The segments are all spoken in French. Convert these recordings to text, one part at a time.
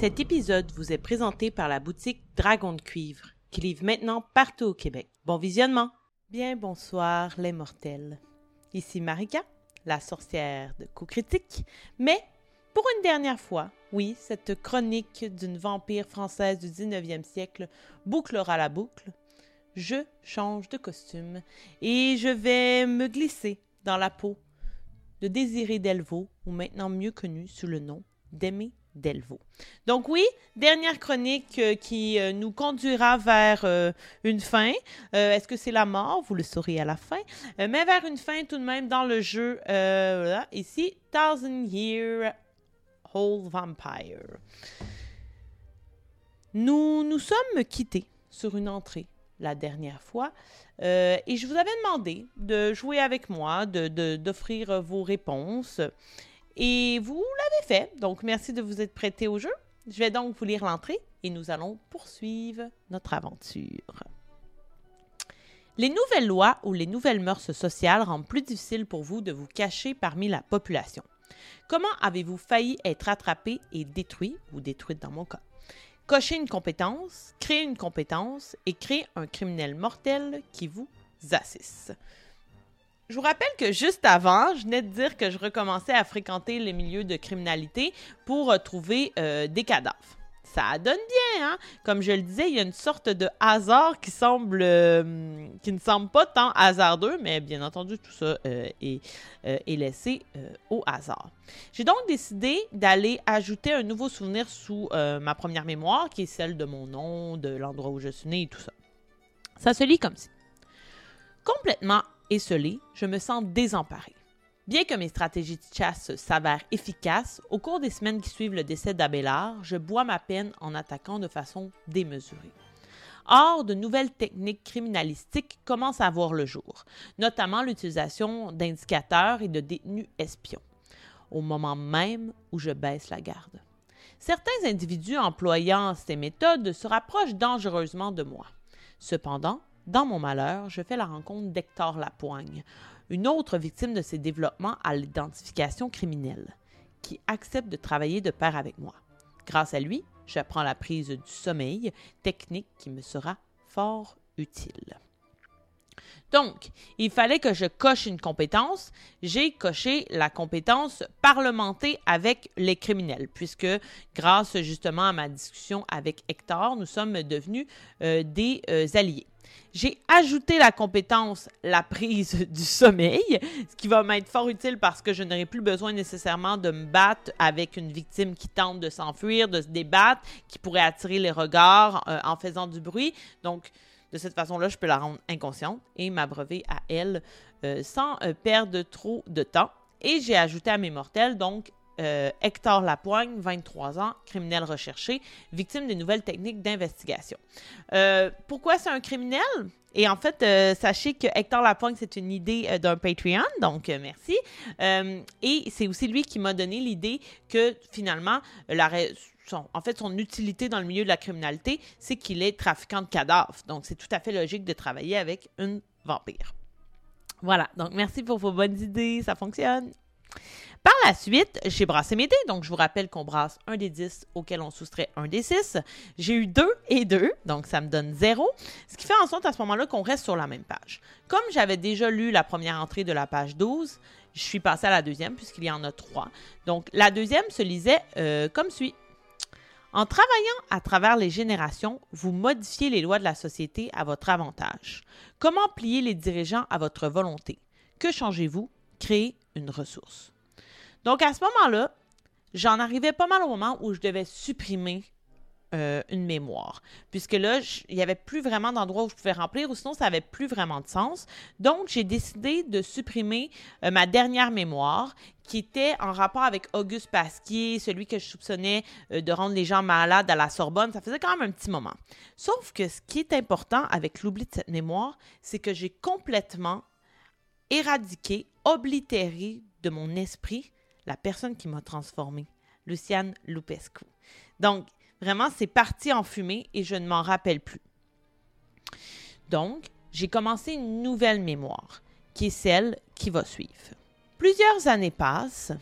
Cet épisode vous est présenté par la boutique Dragon de cuivre, qui livre maintenant partout au Québec. Bon visionnement! Bien bonsoir les mortels. Ici Marika, la sorcière de coups critiques, mais pour une dernière fois, oui, cette chronique d'une vampire française du 19e siècle bouclera la boucle. Je change de costume et je vais me glisser dans la peau de Désiré Delvaux, ou maintenant mieux connu sous le nom d'Aimé Donc oui, dernière chronique euh, qui euh, nous conduira vers euh, une fin. Est-ce que c'est la mort? Vous le saurez à la fin. mais vers une fin tout de même dans le jeu. Voilà, ici, Thousand Year Whole Vampire. Nous nous sommes quittés sur une entrée la dernière fois. et je vous avais demandé de jouer avec moi, d'offrir de, vos réponses. Et vous l'avez fait, donc merci de vous être prêté au jeu. Je vais donc vous lire l'entrée et nous allons poursuivre notre aventure. Les nouvelles lois ou les nouvelles mœurs sociales rendent plus difficile pour vous de vous cacher parmi la population. Comment avez-vous failli être attrapé et détruit, ou détruite dans mon cas? Cocher une compétence, créer une compétence et créer un criminel mortel qui vous assiste. Je vous rappelle que juste avant, je venais de dire que je recommençais à fréquenter les milieux de criminalité pour euh, trouver euh, des cadavres. Ça donne bien, hein? Comme je le disais, il y a une sorte de hasard qui semble, euh, qui ne semble pas tant hasardeux, mais bien entendu, tout ça est, est, laissé au hasard. J'ai donc décidé d'aller ajouter un nouveau souvenir sous ma première mémoire, qui est celle de mon nom, de l'endroit où je suis né et tout ça. Ça se lit comme ci. Complètement esselé, je me sens désemparé. Bien que mes stratégies de chasse s'avèrent efficaces, au cours des semaines qui suivent le décès d'Abélard, je bois ma peine en attaquant de façon démesurée. Or, de nouvelles techniques criminalistiques commencent à voir le jour, notamment l'utilisation d'indicateurs et de détenus espions, au moment même où je baisse la garde. Certains individus employant ces méthodes se rapprochent dangereusement de moi. Cependant, dans mon malheur, je fais la rencontre d'Hector Lapoigne, une autre victime de ces développements à l'identification criminelle, qui accepte de travailler de pair avec moi. Grâce à lui, j'apprends la prise du sommeil, technique qui me sera fort utile. Donc, il fallait que je coche une compétence. J'ai coché la compétence parlementer avec les criminels, puisque grâce justement à ma discussion avec Hector, nous sommes devenus euh, des euh, alliés. J'ai ajouté la compétence la prise du sommeil, ce qui va m'être fort utile parce que je n'aurai plus besoin nécessairement de me battre avec une victime qui tente de s'enfuir, de se débattre, qui pourrait attirer les regards euh, en faisant du bruit. Donc, de cette façon-là, je peux la rendre inconsciente et m'abreuver à elle euh, sans euh, perdre trop de temps. Et j'ai ajouté à mes mortels, donc, Hector Lapoigne, 23 ans, criminel recherché, victime des nouvelles techniques d'investigation. pourquoi c'est un criminel? Et en fait, sachez que Hector Lapoigne, c'est une idée d'un Patreon, donc merci. et c'est aussi lui qui m'a donné l'idée que finalement, en fait, son utilité dans le milieu de la criminalité, c'est qu'il est trafiquant de cadavres. Donc, c'est tout à fait logique de travailler avec une vampire. Voilà. Donc, merci pour vos bonnes idées. Ça fonctionne. Par la suite, j'ai brassé mes dés. Donc, je vous rappelle qu'on brasse un des 10 auquel on soustrait un des 6. J'ai eu 2 et 2, donc ça me donne 0. Ce qui fait en sorte à ce moment-là qu'on reste sur la même page. Comme j'avais déjà lu la première entrée de la page 12, je suis passée à la deuxième puisqu'il y en a 3. Donc, la deuxième se lisait euh, comme suit. En travaillant à travers les générations, vous modifiez les lois de la société à votre avantage. Comment plier les dirigeants à votre volonté? Que changez-vous? Créer une ressource. Donc à ce moment-là, j'en arrivais pas mal au moment où je devais supprimer euh, une mémoire. Puisque là, il n'y avait plus vraiment d'endroit où je pouvais remplir, ou sinon, ça n'avait plus vraiment de sens. Donc, j'ai décidé de supprimer euh, ma dernière mémoire, qui était en rapport avec Auguste Pasquier, celui que je soupçonnais euh, de rendre les gens malades à la Sorbonne. Ça faisait quand même un petit moment. Sauf que ce qui est important avec l'oubli de cette mémoire, c'est que j'ai complètement éradiqué, oblitéré de mon esprit la personne qui m'a transformé, Luciane Lupescu. Donc, Vraiment, c'est parti en fumée et je ne m'en rappelle plus. Donc, j'ai commencé une nouvelle mémoire, qui est celle qui va suivre. Plusieurs années passent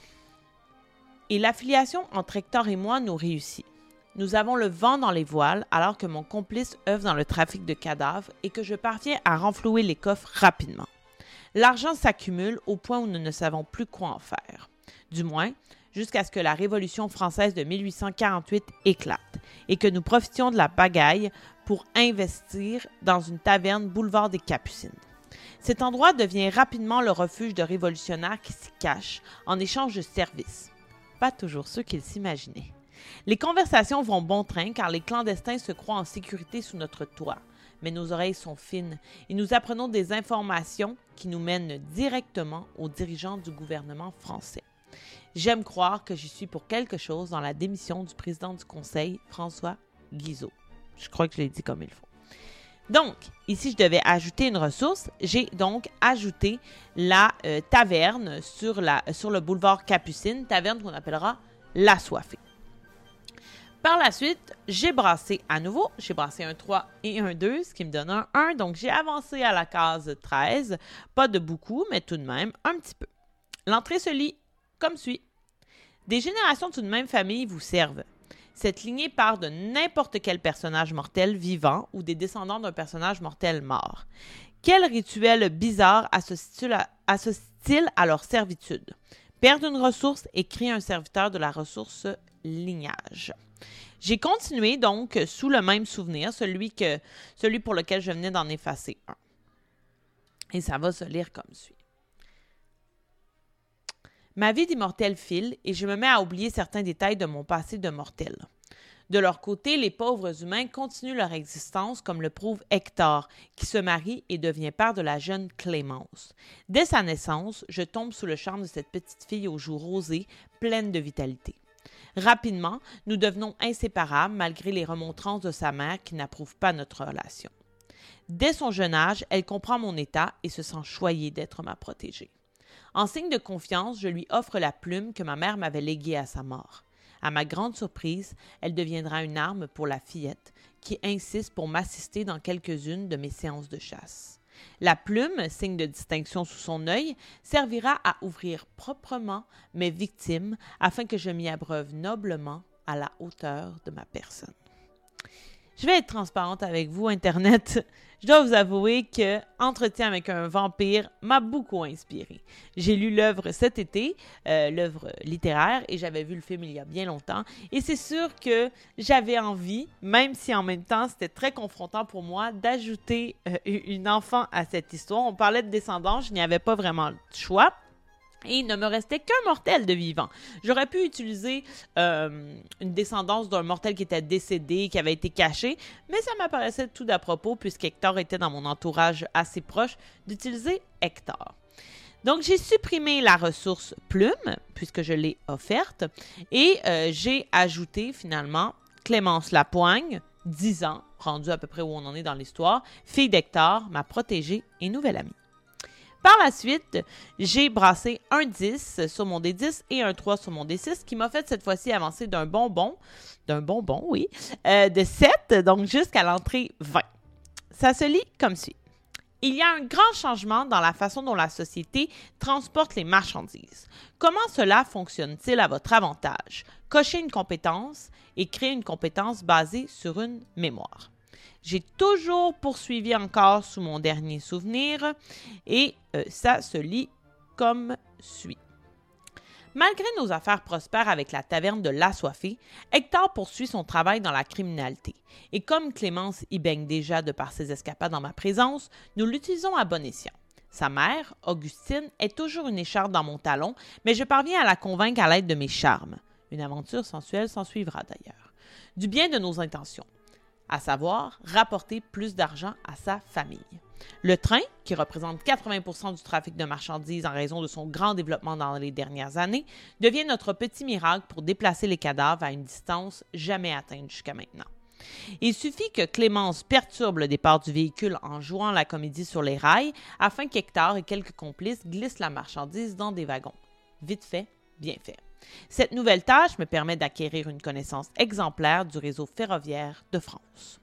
et l'affiliation entre Hector et moi nous réussit. nous avons le vent dans les voiles alors que mon complice œuvre dans le trafic de cadavres et que je parviens à renflouer les coffres rapidement. L'argent s'accumule au point où nous ne savons plus quoi en faire. Du moins, jusqu'à ce que la Révolution française de 1848 éclate et que nous profitions de la bagaille pour investir dans une taverne boulevard des Capucines. Cet endroit devient rapidement le refuge de révolutionnaires qui s'y cachent en échange de services. Pas toujours ceux qu'ils s'imaginaient. Les conversations vont bon train car les clandestins se croient en sécurité sous notre toit. Mais nos oreilles sont fines et nous apprenons des informations qui nous mènent directement aux dirigeants du gouvernement français. J'aime croire que j'y suis pour quelque chose dans la démission du président du Conseil, François Guizot. Je crois que je l'ai dit comme il faut. Donc, ici, je devais ajouter une ressource. J'ai donc ajouté la euh, taverne sur, sur le boulevard Capucine, taverne qu'on appellera La Soifée. Par la suite, j'ai brassé à nouveau. J'ai brassé un 3 et un 2, ce qui me donne un 1. Donc, j'ai avancé à la case 13. Pas de beaucoup, mais tout de même un petit peu. L'entrée se lit comme suit. Des générations d'une même famille vous servent. Cette lignée part de n'importe quel personnage mortel vivant ou des descendants d'un personnage mortel mort. Quel rituel bizarre associe-t-il à, leur servitude? Perdre une ressource et créer un serviteur de la ressource lignage. J'ai continué donc sous le même souvenir, celui, pour lequel je venais d'en effacer un. Et ça va se lire comme suit. Ma vie d'immortel file et je me mets à oublier certains détails de mon passé de mortel. De leur côté, les pauvres humains continuent leur existence, comme le prouve Hector, qui se marie et devient père de la jeune Clémence. Dès sa naissance, je tombe sous le charme de cette petite fille aux joues rosées, pleine de vitalité. Rapidement, nous devenons inséparables malgré les remontrances de sa mère qui n'approuve pas notre relation. Dès son jeune âge, elle comprend mon état et se sent choyée d'être ma protégée. En signe de confiance, je lui offre la plume que ma mère m'avait léguée à sa mort. À ma grande surprise, elle deviendra une arme pour la fillette, qui insiste pour m'assister dans quelques-unes de mes séances de chasse. La plume, signe de distinction sous son œil, servira à ouvrir proprement mes victimes afin que je m'y abreuve noblement à la hauteur de ma personne. Je vais être transparente avec vous, Internet. Je dois vous avouer que Entretien avec un vampire m'a beaucoup inspiré. J'ai lu l'œuvre cet été, euh, l'œuvre littéraire, et j'avais vu le film il y a bien longtemps. Et c'est sûr que j'avais envie, même si en même temps c'était très confrontant pour moi, d'ajouter euh, une enfant à cette histoire. On parlait de descendants, je n'y avais pas vraiment le choix. Et il ne me restait qu'un mortel de vivant. J'aurais pu utiliser euh, une descendance d'un mortel qui était décédé, qui avait été caché, mais ça m'apparaissait tout d'à propos, puisqu'Hector était dans mon entourage assez proche, d'utiliser Hector. Donc, j'ai supprimé la ressource plume, puisque je l'ai offerte, et euh, j'ai ajouté finalement Clémence Lapoigne, 10 ans, rendu à peu près où on en est dans l'histoire, fille d'Hector, ma protégée et nouvelle amie. Par la suite, j'ai brassé un 10 sur mon D10 et un 3 sur mon D6, qui m'a fait cette fois-ci avancer d'un bonbon, d'un bonbon, oui, euh, de 7, donc jusqu'à l'entrée 20. Ça se lit comme suit. Il y a un grand changement dans la façon dont la société transporte les marchandises. Comment cela fonctionne-t-il à votre avantage? Cocher une compétence et créer une compétence basée sur une mémoire. J'ai toujours poursuivi encore sous mon dernier souvenir et euh, ça se lit comme suit. Malgré nos affaires prospères avec la taverne de l'Assoiffé, Hector poursuit son travail dans la criminalité. Et comme Clémence y baigne déjà de par ses escapades en ma présence, nous l'utilisons à bon escient. Sa mère, Augustine, est toujours une écharpe dans mon talon, mais je parviens à la convaincre à l'aide de mes charmes. Une aventure sensuelle s'en suivra d'ailleurs. Du bien de nos intentions à savoir rapporter plus d'argent à sa famille. Le train, qui représente 80% du trafic de marchandises en raison de son grand développement dans les dernières années, devient notre petit miracle pour déplacer les cadavres à une distance jamais atteinte jusqu'à maintenant. Il suffit que Clémence perturbe le départ du véhicule en jouant la comédie sur les rails afin qu'Hector et quelques complices glissent la marchandise dans des wagons. Vite fait, bien fait. Cette nouvelle tâche me permet d'acquérir une connaissance exemplaire du réseau ferroviaire de France.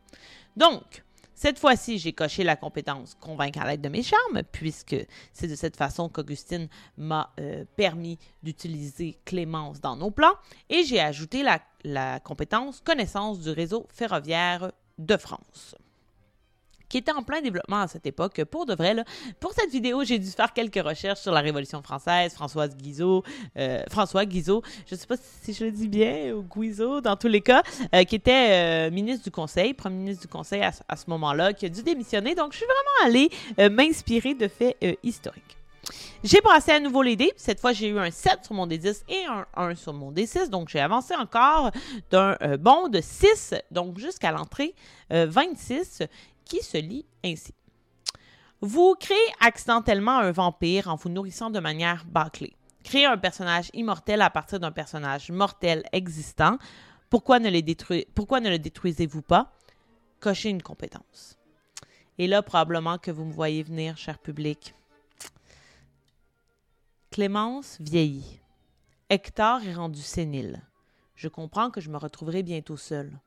Donc, Cette fois-ci, j'ai coché la compétence convaincre à l'aide de mes charmes, puisque c'est de cette façon qu'Augustine m'a euh, permis d'utiliser Clémence dans nos plans, et j'ai ajouté la, la compétence connaissance du réseau ferroviaire de France qui était en plein développement à cette époque. Pour de vrai, là, pour cette vidéo, j'ai dû faire quelques recherches sur la Révolution française, Françoise Guizot, euh, François Guizot, je ne sais pas si je le dis bien, ou Guizot, dans tous les cas, euh, qui était euh, ministre du Conseil, premier ministre du Conseil à, ce moment-là, qui a dû démissionner. Donc, je suis vraiment allée m'inspirer de faits historiques. J'ai brassé à nouveau les dés. Cette fois, j'ai eu un 7 sur mon D10 et un 1 sur mon D6. Donc, j'ai avancé encore d'un bond de 6, donc jusqu'à l'entrée 26 qui se lit ainsi. Vous créez accidentellement un vampire en vous nourrissant de manière bâclée. Créez un personnage immortel à partir d'un personnage mortel existant. Pourquoi ne le détruisez-vous pas? Cochez une compétence. Et là, probablement que vous me voyez venir, cher public. Clémence vieillit. Hector est rendu sénile. Je comprends que je me retrouverai bientôt seule.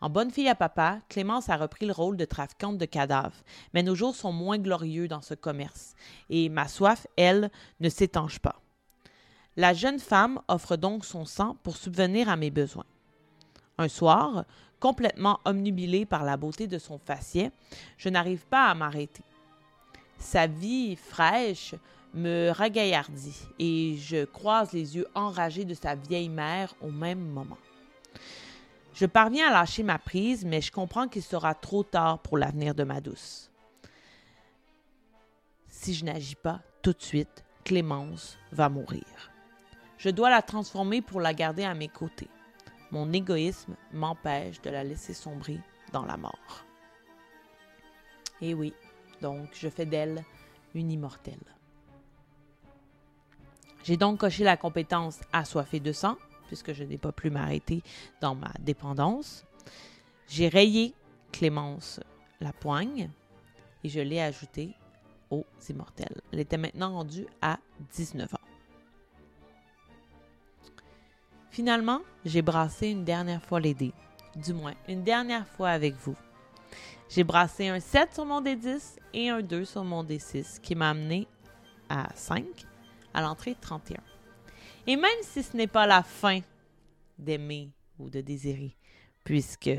En bonne fille à papa, Clémence a repris le rôle de trafiquante de cadavres, mais nos jours sont moins glorieux dans ce commerce, et ma soif, elle, ne s'étanche pas. La jeune femme offre donc son sang pour subvenir à mes besoins. Un soir, complètement omnubilée par la beauté de son faciès, je n'arrive pas à m'arrêter. Sa vie fraîche me ragaillardit et je croise les yeux enragés de sa vieille mère au même moment. Je parviens à lâcher ma prise, mais je comprends qu'il sera trop tard pour l'avenir de ma douce. Si je n'agis pas tout de suite, Clémence va mourir. Je dois la transformer pour la garder à mes côtés. Mon égoïsme m'empêche de la laisser sombrer dans la mort. Et oui, donc je fais d'elle une immortelle. J'ai donc coché la compétence assoiffée de sang puisque je n'ai pas pu m'arrêter dans ma dépendance. J'ai rayé Clémence la poigne et je l'ai ajoutée aux immortels. Elle était maintenant rendue à 19 ans. Finalement, j'ai brassé une dernière fois les dés, du moins une dernière fois avec vous. J'ai brassé un 7 sur mon D10 et un 2 sur mon D6 qui m'a amené à 5 à l'entrée 31. Et même si ce n'est pas la fin d'aimer ou de désirer, puisque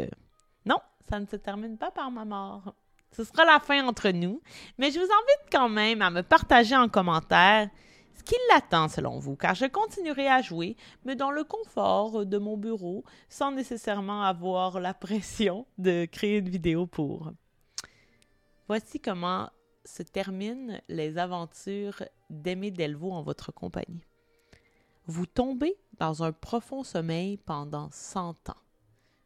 non, ça ne se termine pas par ma mort. Ce sera la fin entre nous, mais je vous invite quand même à me partager en commentaire ce qui l'attend selon vous, car je continuerai à jouer, mais dans le confort de mon bureau, sans nécessairement avoir la pression de créer une vidéo pour. Voici comment se terminent les aventures d'Aimé Delvaux en votre compagnie vous tombez dans un profond sommeil pendant 100 ans.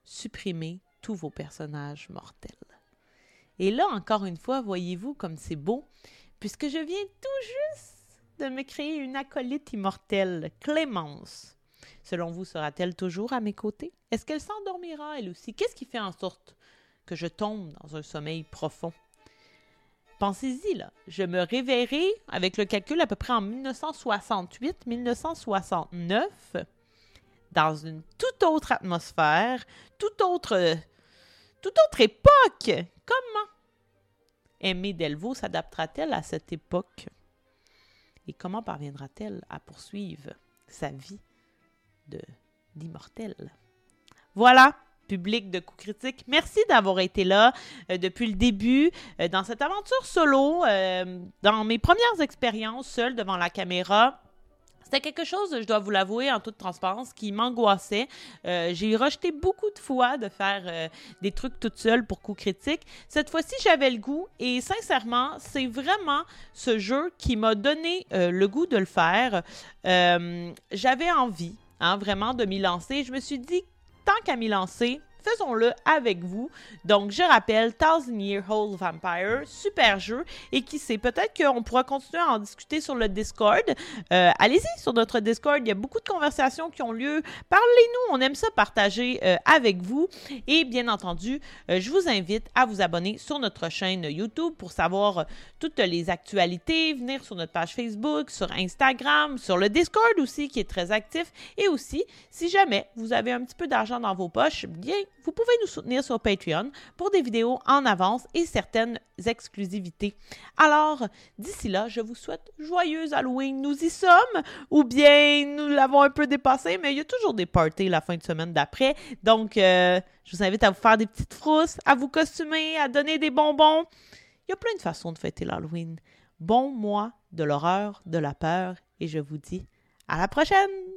Supprimez tous vos personnages mortels. Et là, encore une fois, voyez-vous comme c'est beau, puisque je viens tout juste de me créer une acolyte immortelle, Clémence. Selon vous, sera-t-elle toujours à mes côtés? Est-ce qu'elle s'endormira elle aussi? Qu'est-ce qui fait en sorte que je tombe dans un sommeil profond? Pensez-y. Je me réveillerai avec le calcul à peu près en 1968-1969, dans une toute autre atmosphère, toute autre, toute époque. Comment Aimée Delvaux s'adaptera-t-elle à cette époque? Et comment parviendra-t-elle à poursuivre sa vie de d'immortel? Voilà, public de coups critiques. Merci d'avoir été là euh, depuis le début euh, dans cette aventure solo, euh, dans mes premières expériences seules devant la caméra. C'était quelque chose, je dois vous l'avouer en toute transparence, qui m'angoissait. j'ai rejeté beaucoup de fois de faire des trucs toute seule pour coups critiques. Cette fois-ci, j'avais le goût et sincèrement, c'est vraiment ce jeu qui m'a donné le goût de le faire. j'avais envie, hein, vraiment, de m'y lancer. Je me suis dit tant qu'à m'y lancer, faisons-le avec vous. Donc, je rappelle, Thousand Year Old Vampire, super jeu. Et qui sait, peut-être qu'on pourra continuer à en discuter sur le Discord. Euh, allez-y sur notre Discord, il y a beaucoup de conversations qui ont lieu. Parlez-nous, on aime ça partager euh, avec vous. Et bien entendu, euh, je vous invite à vous abonner sur notre chaîne YouTube pour savoir toutes les actualités, venir sur notre page Facebook, sur Instagram, sur le Discord aussi qui est très actif. Et aussi, si jamais vous avez un petit peu d'argent dans vos poches, bien vous pouvez nous soutenir sur Patreon pour des vidéos en avance et certaines exclusivités. Alors, d'ici là, je vous souhaite joyeuse Halloween. Nous y sommes, ou bien nous l'avons un peu dépassé, mais il y a toujours des parties la fin de semaine d'après. Donc, euh, je vous invite à vous faire des petites frousses, à vous costumer, à donner des bonbons. Il y a plein de façons de fêter l'Halloween. Bon mois de l'horreur, de la peur, et je vous dis à la prochaine!